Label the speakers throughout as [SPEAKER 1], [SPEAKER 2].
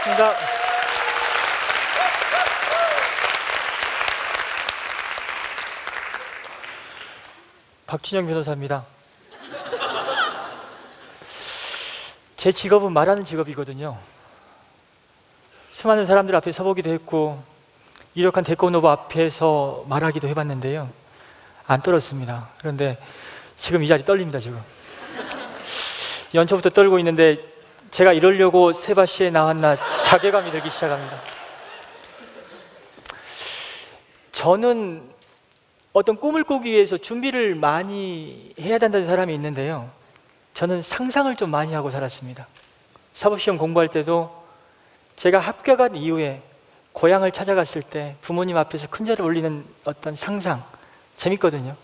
[SPEAKER 1] 반갑습니다. 박준영 변호사입니다. 제 직업은 말하는 직업이거든요. 수많은 사람들 앞에 서보기도 했고 유력한 대권 후보 앞에서 말하기도 해봤는데요. 안 떨었습니다. 그런데 지금 이 자리 떨립니다, 지금. 연초부터 떨고 있는데 제가 이러려고 세바시에 나왔나 자괴감이 들기 시작합니다. 저는 어떤 꿈을 꾸기 위해서 준비를 많이 해야 된다는 사람이 있는데요. 저는 상상을 좀 많이 하고 살았습니다. 사법시험 공부할 때도 제가 합격한 이후에 고향을 찾아갔을 때 부모님 앞에서 큰절을 올리는 어떤 상상 재밌거든요.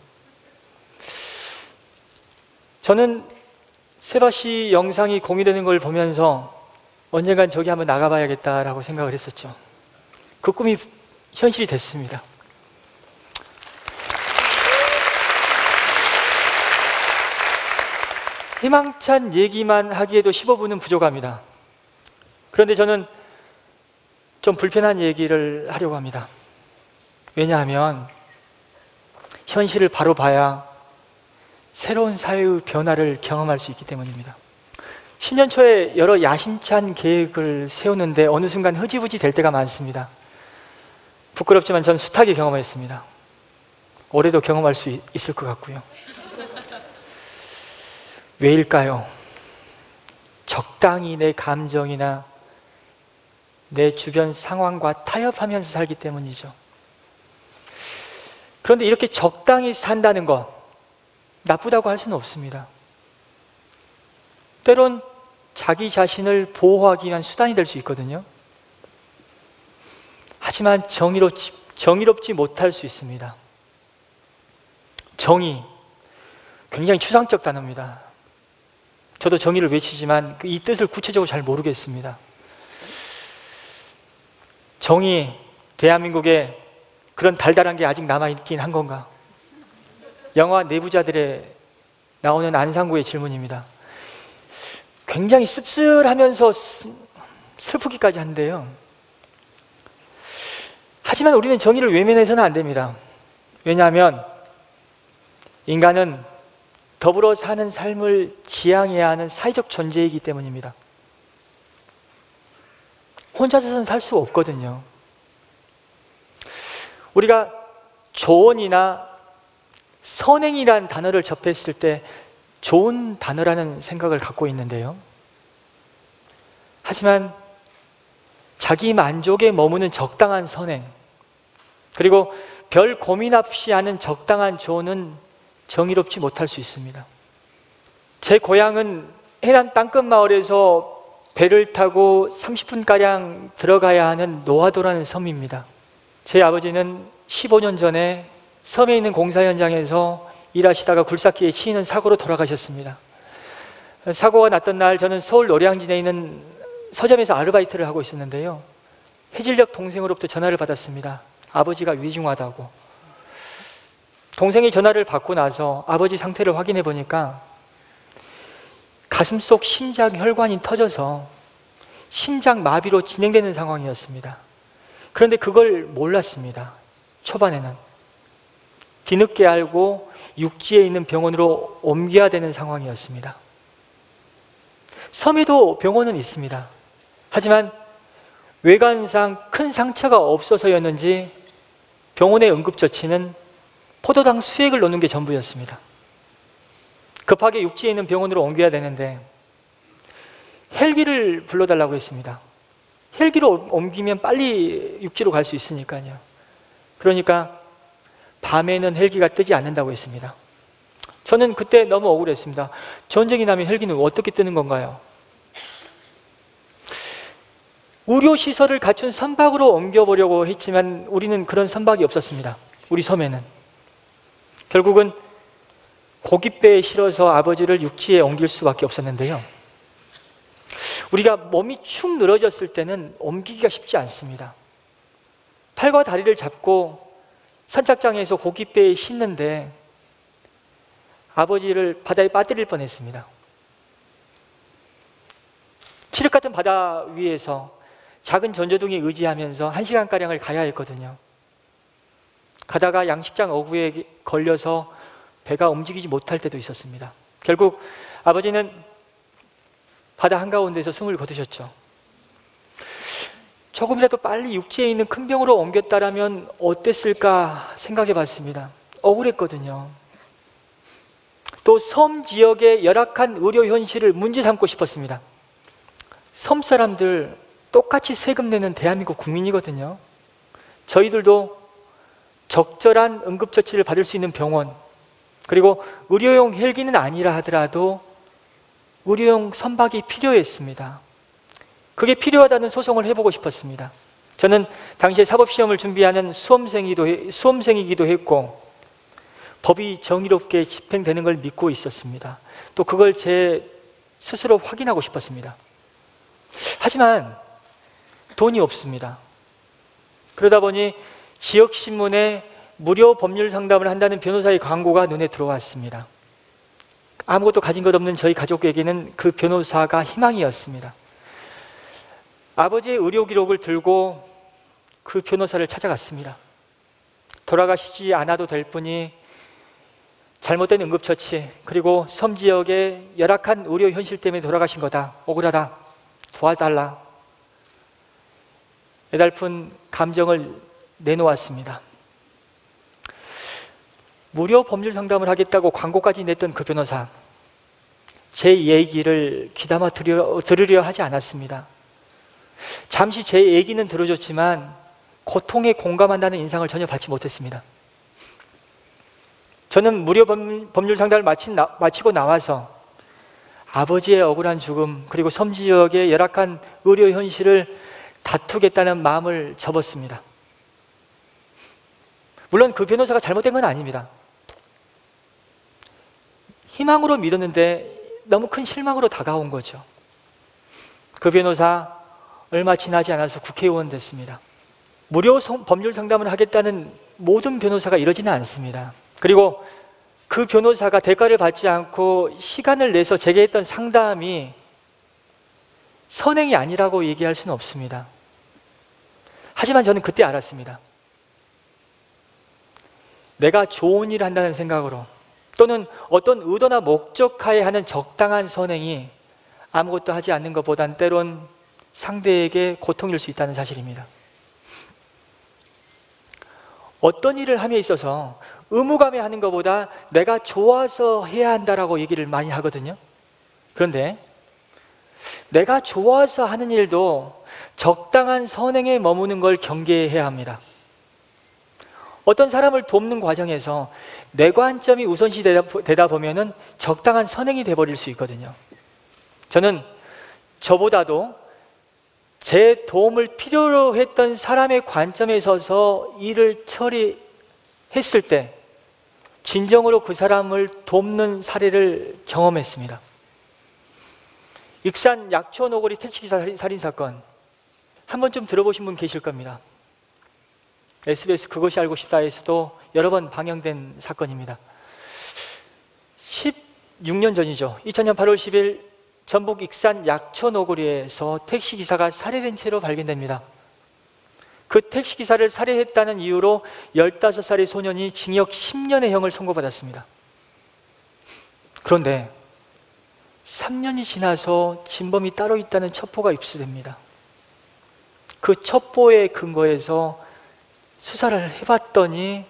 [SPEAKER 1] 저는 세바시 영상이 공유되는 걸 보면서 언젠간 저기 한번 나가봐야겠다라고 생각을 했었죠. 그 꿈이 현실이 됐습니다. 희망찬 얘기만 하기에도 15분은 부족합니다. 그런데 저는 좀 불편한 얘기를 하려고 합니다. 왜냐하면 현실을 바로 봐야 새로운 사회의 변화를 경험할 수 있기 때문입니다. 신년 초에 여러 야심찬 계획을 세우는데 어느 순간 흐지부지 될 때가 많습니다. 부끄럽지만 전 숱하게 경험했습니다. 올해도 경험할 수 있을 것 같고요. 왜일까요? 적당히 내 감정이나 내 주변 상황과 타협하면서 살기 때문이죠. 그런데 이렇게 적당히 산다는 것, 나쁘다고 할 수는 없습니다. 때론 자기 자신을 보호하기 위한 수단이 될 수 있거든요. 하지만 정의롭지, 정의롭지 못할 수 있습니다. 정의, 굉장히 추상적 단어입니다. 저도 정의를 외치지만 그이 뜻을 구체적으로 잘 모르겠습니다. 정의, 대한민국에 그런 달달한 게 아직 남아있긴 한 건가? 영화 내부자들의 나오는 안상구의 질문입니다. 굉장히 씁쓸하면서 슬프기까지 한데요. 하지만 우리는 정의를 외면해서는 안 됩니다. 왜냐하면 인간은 더불어 사는 삶을 지향해야 하는 사회적 존재이기 때문입니다. 혼자서는 살수 없거든요. 우리가 조언이나 선행이란 단어를 접했을 때 좋은 단어라는 생각을 갖고 있는데요. 하지만 자기 만족에 머무는 적당한 선행, 그리고 별 고민 없이 하는 적당한 조언은 정의롭지 못할 수 있습니다. 제 고향은 해안 땅끝 마을에서 배를 타고 30분가량 들어가야 하는 노하도라는 섬입니다. 제 아버지는 15년 전에 섬에 있는 공사 현장에서 일하시다가 굴삭기에 치이는 사고로 돌아가셨습니다. 사고가 났던 날 저는 서울 노량진에 있는 서점에서 아르바이트를 하고 있었는데요. 해질녘 동생으로부터 전화를 받았습니다. 아버지가 위중하다고. 동생이 전화를 받고 나서 아버지 상태를 확인해 보니까 가슴 속 심장 혈관이 터져서 심장 마비로 진행되는 상황이었습니다. 그런데 그걸 몰랐습니다. 초반에는. 뒤늦게 알고 육지에 있는 병원으로 옮겨야 되는 상황이었습니다. 섬에도 병원은 있습니다. 하지만 외관상 큰 상처가 없어서였는지 병원의 응급조치는 포도당 수액을 놓는 게 전부였습니다. 급하게 육지에 있는 병원으로 옮겨야 되는데 헬기를 불러달라고 했습니다. 헬기로 옮기면 빨리 육지로 갈 수 있으니까요. 그러니까 밤에는 헬기가 뜨지 않는다고 했습니다. 저는 그때 너무 억울했습니다. 전쟁이 나면 헬기는 어떻게 뜨는 건가요? 의료 시설을 갖춘 선박으로 옮겨보려고 했지만 우리는 그런 선박이 없었습니다. 우리 섬에는. 결국은 고깃배에 실어서 아버지를 육지에 옮길 수밖에 없었는데요. 우리가 몸이 축 늘어졌을 때는 옮기기가 쉽지 않습니다. 팔과 다리를 잡고 선착장에서 고깃배에 싣는데 아버지를 바다에 빠뜨릴 뻔했습니다. 칠흑 같은 바다 위에서 작은 전조등에 의지하면서 한 시간 가량을 가야 했거든요. 가다가 양식장 어구에 걸려서 배가 움직이지 못할 때도 있었습니다. 결국 아버지는 바다 한가운데서 숨을 거두셨죠. 조금이라도 빨리 육지에 있는 큰 병으로 옮겼다라면 어땠을까 생각해 봤습니다. 억울했거든요. 또 섬 지역의 열악한 의료 현실을 문제 삼고 싶었습니다. 섬 사람들 똑같이 세금 내는 대한민국 국민이거든요. 저희들도 적절한 응급처치를 받을 수 있는 병원, 그리고 의료용 헬기는 아니라 하더라도 의료용 선박이 필요했습니다. 그게 필요하다는 소송을 해보고 싶었습니다. 저는 당시에 사법시험을 준비하는 수험생이기도, 수험생이기도 했고, 법이 정의롭게 집행되는 걸 믿고 있었습니다. 또 그걸 제 스스로 확인하고 싶었습니다. 하지만 돈이 없습니다. 그러다 보니 지역신문에 무료 법률 상담을 한다는 변호사의 광고가 눈에 들어왔습니다. 아무것도 가진 것 없는 저희 가족에게는 그 변호사가 희망이었습니다. 아버지의 의료 기록을 들고 그 변호사를 찾아갔습니다. 돌아가시지 않아도 될 뿐이 잘못된 응급처치 그리고 섬 지역의 열악한 의료 현실 때문에 돌아가신 거다. 억울하다. 도와달라. 애달픈 감정을 내놓았습니다. 무료 법률 상담을 하겠다고 광고까지 냈던 그 변호사, 제 얘기를 귀담아 들으려 하지 않았습니다. 잠시 제 얘기는 들어줬지만 고통에 공감한다는 인상을 전혀 받지 못했습니다. 저는 무료 법률 상담을 마치고 나와서 아버지의 억울한 죽음 그리고 섬 지역의 열악한 의료 현실을 다투겠다는 마음을 접었습니다. 물론 그 변호사가 잘못된 건 아닙니다. 희망으로 믿었는데 너무 큰 실망으로 다가온 거죠. 그 변호사 얼마 지나지 않아서 국회의원 됐습니다. 무료 법률 상담을 하겠다는 모든 변호사가 이러지는 않습니다. 그리고 그 변호사가 대가를 받지 않고 시간을 내서 제게 했던 상담이 선행이 아니라고 얘기할 수는 없습니다. 하지만 저는 그때 알았습니다. 내가 좋은 일을 한다는 생각으로 또는 어떤 의도나 목적하에 하는 적당한 선행이 아무것도 하지 않는 것보단 때론 상대에게 고통일 수 있다는 사실입니다. 어떤 일을 함에 있어서 의무감에 하는 것보다 내가 좋아서 해야 한다라고 얘기를 많이 하거든요. 그런데 내가 좋아서 하는 일도 적당한 선행에 머무는 걸 경계해야 합니다. 어떤 사람을 돕는 과정에서 내 관점이 우선시 되다, 보면은 적당한 선행이 돼버릴 수 있거든요. 저는 저보다도 제 도움을 필요로 했던 사람의 관점에 서서 일을 처리했을 때 진정으로 그 사람을 돕는 사례를 경험했습니다. 익산 약초 노거리 택시기사 살인 사건 한 번쯤 들어보신 분 계실 겁니다. SBS 그것이 알고 싶다에서도 여러 번 방영된 사건입니다. 16년 전이죠. 2000년 8월 10일 전북 익산 약초 노거리에서 택시 기사가 살해된 채로 발견됩니다. 그 택시 기사를 살해했다는 이유로 15살의 소년이 징역 10년의 형을 선고받았습니다. 그런데 3년이 지나서 진범이 따로 있다는 첩보가 입수됩니다. 그 첩보의 근거에서 수사를 해봤더니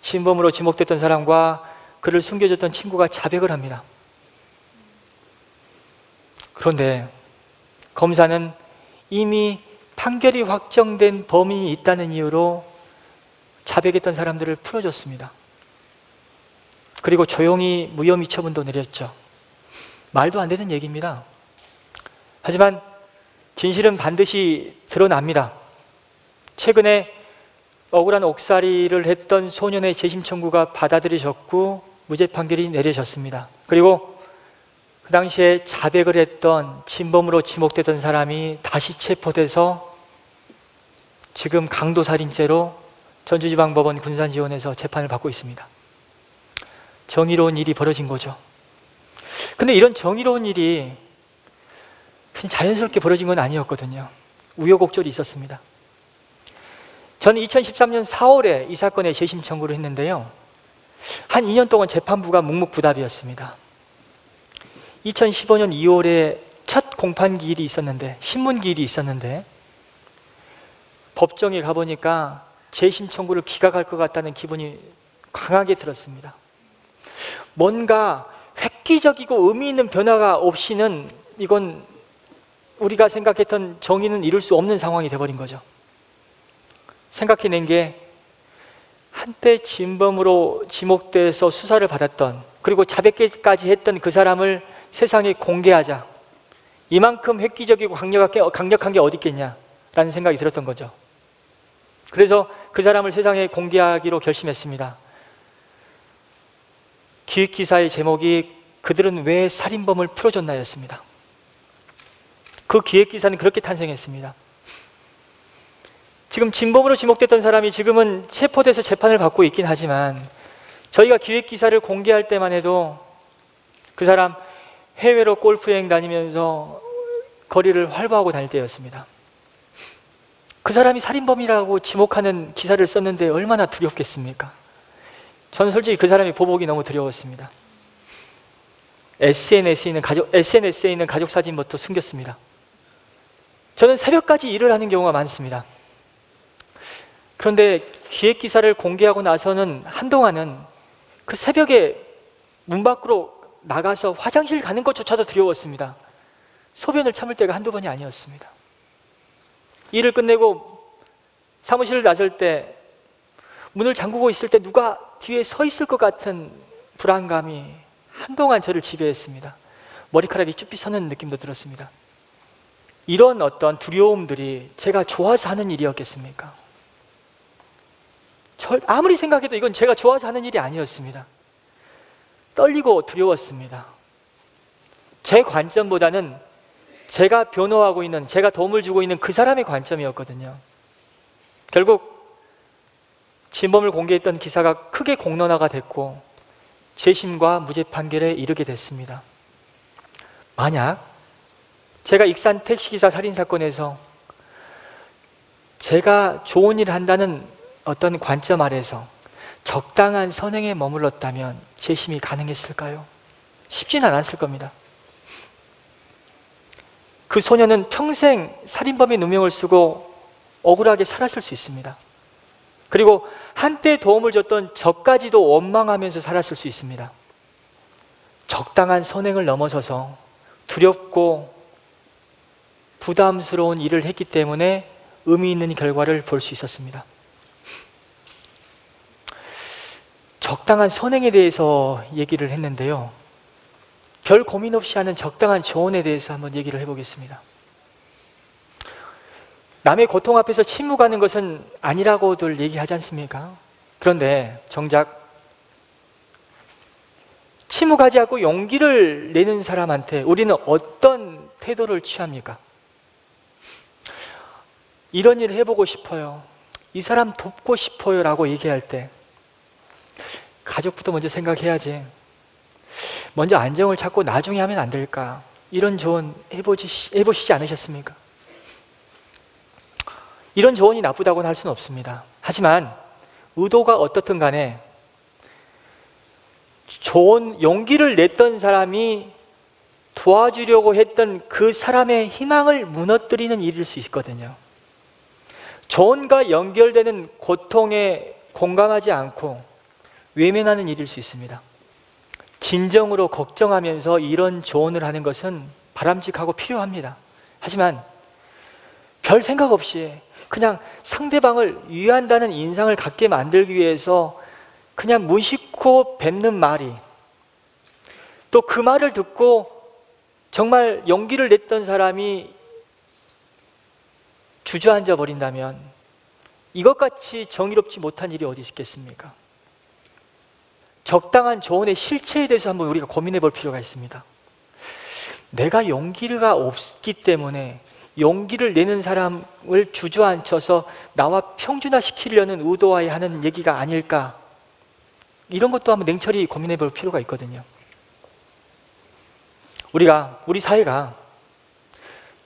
[SPEAKER 1] 진범으로 지목됐던 사람과 그를 숨겨줬던 친구가 자백을 합니다. 그런데 검사는 이미 판결이 확정된 범인이 있다는 이유로 자백했던 사람들을 풀어줬습니다. 그리고 조용히 무혐의 처분도 내렸죠. 말도 안 되는 얘기입니다. 하지만 진실은 반드시 드러납니다. 최근에 억울한 옥살이를 했던 소년의 재심 청구가 받아들여졌고 무죄 판결이 내려졌습니다. 그리고 그 당시에 자백을 했던 진범으로 지목되던 사람이 다시 체포돼서 지금 강도살인죄로 전주지방법원 군산지원에서 재판을 받고 있습니다. 정의로운 일이 벌어진 거죠. 근데 이런 정의로운 일이 그냥 자연스럽게 벌어진 건 아니었거든요. 우여곡절이 있었습니다. 저는 2013년 4월에 이 사건에 재심 청구를 했는데요. 한 2년 동안 재판부가 묵묵부답이었습니다. 2015년 2월에 첫 공판 기 일이 있었는데 신문 기 일이 있었는데 법정에 가보니까 재심 청구를 기각할 것 같다는 기분이 강하게 들었습니다. 뭔가 획기적이고 의미 있는 변화가 없이는 이건 우리가 생각했던 정의는 이룰 수 없는 상황이 돼버린 거죠. 생각해낸 게 한때 진범으로 지목돼서 수사를 받았던 그리고 자백까지 했던 그 사람을 세상에 공개하자. 이만큼 획기적이고 강력한 게 어디 있겠냐라는 생각이 들었던 거죠. 그래서 그 사람을 세상에 공개하기로 결심했습니다. 기획기사의 제목이 그들은 왜 살인범을 풀어줬나였습니다. 그 기획기사는 그렇게 탄생했습니다. 지금 진범으로 지목됐던 사람이 지금은 체포돼서 재판을 받고 있긴 하지만 저희가 기획기사를 공개할 때만 해도 그 사람 해외로 골프 여행 다니면서 거리를 활보하고 다닐 때였습니다. 그 사람이 살인범이라고 지목하는 기사를 썼는데 얼마나 두렵겠습니까? 저는 솔직히 그 사람이 보복이 너무 두려웠습니다. SNS에 있는 가족, SNS에 있는 가족 사진부터 숨겼습니다. 저는 새벽까지 일을 하는 경우가 많습니다. 그런데 기획 기사를 공개하고 나서는 한동안은 그 새벽에 문 밖으로 나가서 화장실 가는 것조차도 두려웠습니다. 소변을 참을 때가 한두 번이 아니었습니다. 일을 끝내고 사무실을 나설 때 문을 잠그고 있을 때 누가 뒤에 서 있을 것 같은 불안감이 한동안 저를 지배했습니다. 머리카락이 쭈삐 서는 느낌도 들었습니다. 이런 어떤 두려움들이 제가 좋아서 하는 일이었겠습니까? 아무리 생각해도 이건 제가 좋아서 하는 일이 아니었습니다. 떨리고 두려웠습니다. 제 관점보다는 제가 변호하고 있는, 제가 도움을 주고 있는 그 사람의 관점이었거든요. 결국 진범을 공개했던 기사가 크게 공론화가 됐고 재심과 무죄 판결에 이르게 됐습니다. 만약 제가 익산 택시기사 살인 사건에서 제가 좋은 일을 한다는 어떤 관점 아래서 적당한 선행에 머물렀다면 재심이 가능했을까요? 쉽지는 않았을 겁니다. 그 소녀는 평생 살인범의 누명을 쓰고 억울하게 살았을 수 있습니다. 그리고 한때 도움을 줬던 저까지도 원망하면서 살았을 수 있습니다. 적당한 선행을 넘어서서 두렵고 부담스러운 일을 했기 때문에 의미 있는 결과를 볼 수 있었습니다. 적당한 선행에 대해서 얘기를 했는데요. 별 고민 없이 하는 적당한 조언에 대해서 한번 얘기를 해보겠습니다. 남의 고통 앞에서 침묵하는 것은 아니라고들 얘기하지 않습니까? 그런데 정작 침묵하지 않고 용기를 내는 사람한테 우리는 어떤 태도를 취합니까? 이런 일을 해보고 싶어요. 이 사람 돕고 싶어요. 라고 얘기할 때 가족부터 먼저 생각해야지. 먼저 안정을 찾고 나중에 하면 안 될까? 이런 조언 해보시, 해보시지 않으셨습니까? 이런 조언이 나쁘다고는 할 수는 없습니다. 하지만 의도가 어떻든 간에 좋은 용기를 냈던 사람이 도와주려고 했던 그 사람의 희망을 무너뜨리는 일일 수 있거든요. 조언과 연결되는 고통에 공감하지 않고 외면하는 일일 수 있습니다. 진정으로 걱정하면서 이런 조언을 하는 것은 바람직하고 필요합니다. 하지만 별 생각 없이 그냥 상대방을 위한다는 인상을 갖게 만들기 위해서 그냥 무심코 뱉는 말이 또 그 말을 듣고 정말 용기를 냈던 사람이 주저앉아 버린다면 이것같이 정의롭지 못한 일이 어디 있겠습니까? 적당한 조언의 실체에 대해서 한번 우리가 고민해 볼 필요가 있습니다. 내가 용기가 없기 때문에 용기를 내는 사람을 주저앉혀서 나와 평준화시키려는 의도와에 하는 얘기가 아닐까 이런 것도 한번 냉철히 고민해 볼 필요가 있거든요. 우리가 우리 사회가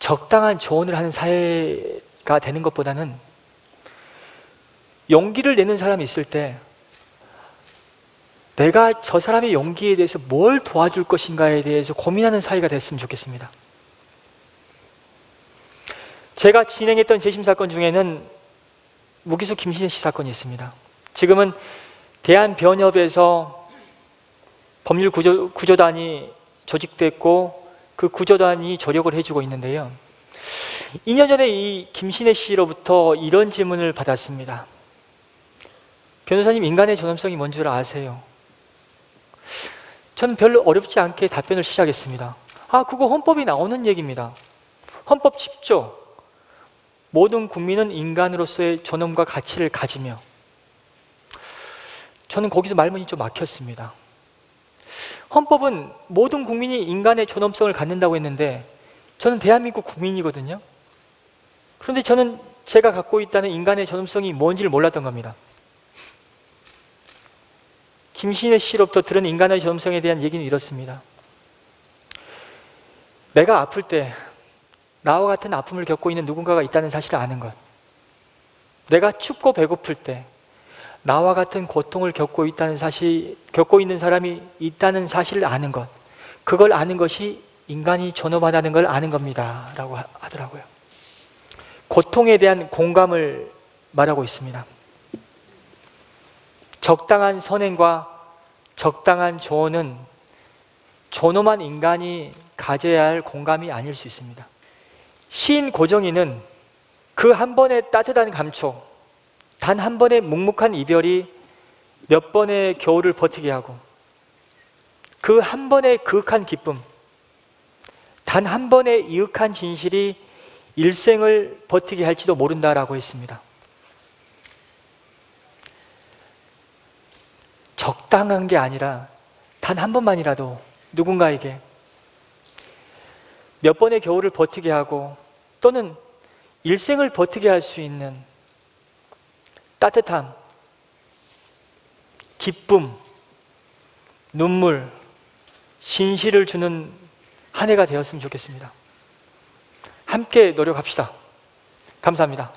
[SPEAKER 1] 적당한 조언을 하는 사회 가 되는 것보다는 용기를 내는 사람이 있을 때 내가 저 사람의 용기에 대해서 뭘 도와줄 것인가에 대해서 고민하는 사이가 됐으면 좋겠습니다. 제가 진행했던 재심 사건 중에는 무기수 김신혜 씨 사건이 있습니다. 지금은 대한변협에서 법률 구조, 구조단이 조직됐고 그 구조단이 조력을 해주고 있는데요. 2년 전에 이 김신혜 씨로부터 이런 질문을 받았습니다. 변호사님, 인간의 존엄성이 뭔 줄 아세요? 저는 별로 어렵지 않게 답변을 시작했습니다. 아, 그거 헌법이 나오는 얘기입니다. 헌법 10조. 모든 국민은 인간으로서의 존엄과 가치를 가지며 저는 거기서 말문이 좀 막혔습니다. 헌법은 모든 국민이 인간의 존엄성을 갖는다고 했는데 저는 대한민국 국민이거든요. 그런데 저는 제가 갖고 있다는 인간의 존엄성이 뭔지를 몰랐던 겁니다. 김신혜 씨로부터 들은 인간의 존엄성에 대한 얘기는 이렇습니다. 내가 아플 때 나와 같은 아픔을 겪고 있는 누군가가 있다는 사실을 아는 것. 내가 춥고 배고플 때 나와 같은 고통을 겪고 있다는 사실, 겪고 있는 사람이 있다는 사실을 아는 것. 그걸 아는 것이 인간이 존엄하다는 걸 아는 겁니다. 라고 하더라고요. 고통에 대한 공감을 말하고 있습니다. 적당한 선행과 적당한 조언은 존엄한 인간이 가져야 할 공감이 아닐 수 있습니다. 시인 고정희는 그 한 번의 따뜻한 감촉, 단한 번의 묵묵한 이별이 몇 번의 겨울을 버티게 하고 그 한 번의 그윽한 기쁨, 단 한 번의 이윽한 진실이 일생을 버티게 할지도 모른다라고 했습니다. 적당한 게 아니라 단 한 번만이라도 누군가에게 몇 번의 겨울을 버티게 하고 또는 일생을 버티게 할 수 있는 따뜻함, 기쁨, 눈물, 신실을 주는 한 해가 되었으면 좋겠습니다. 함께 노력합시다. 감사합니다.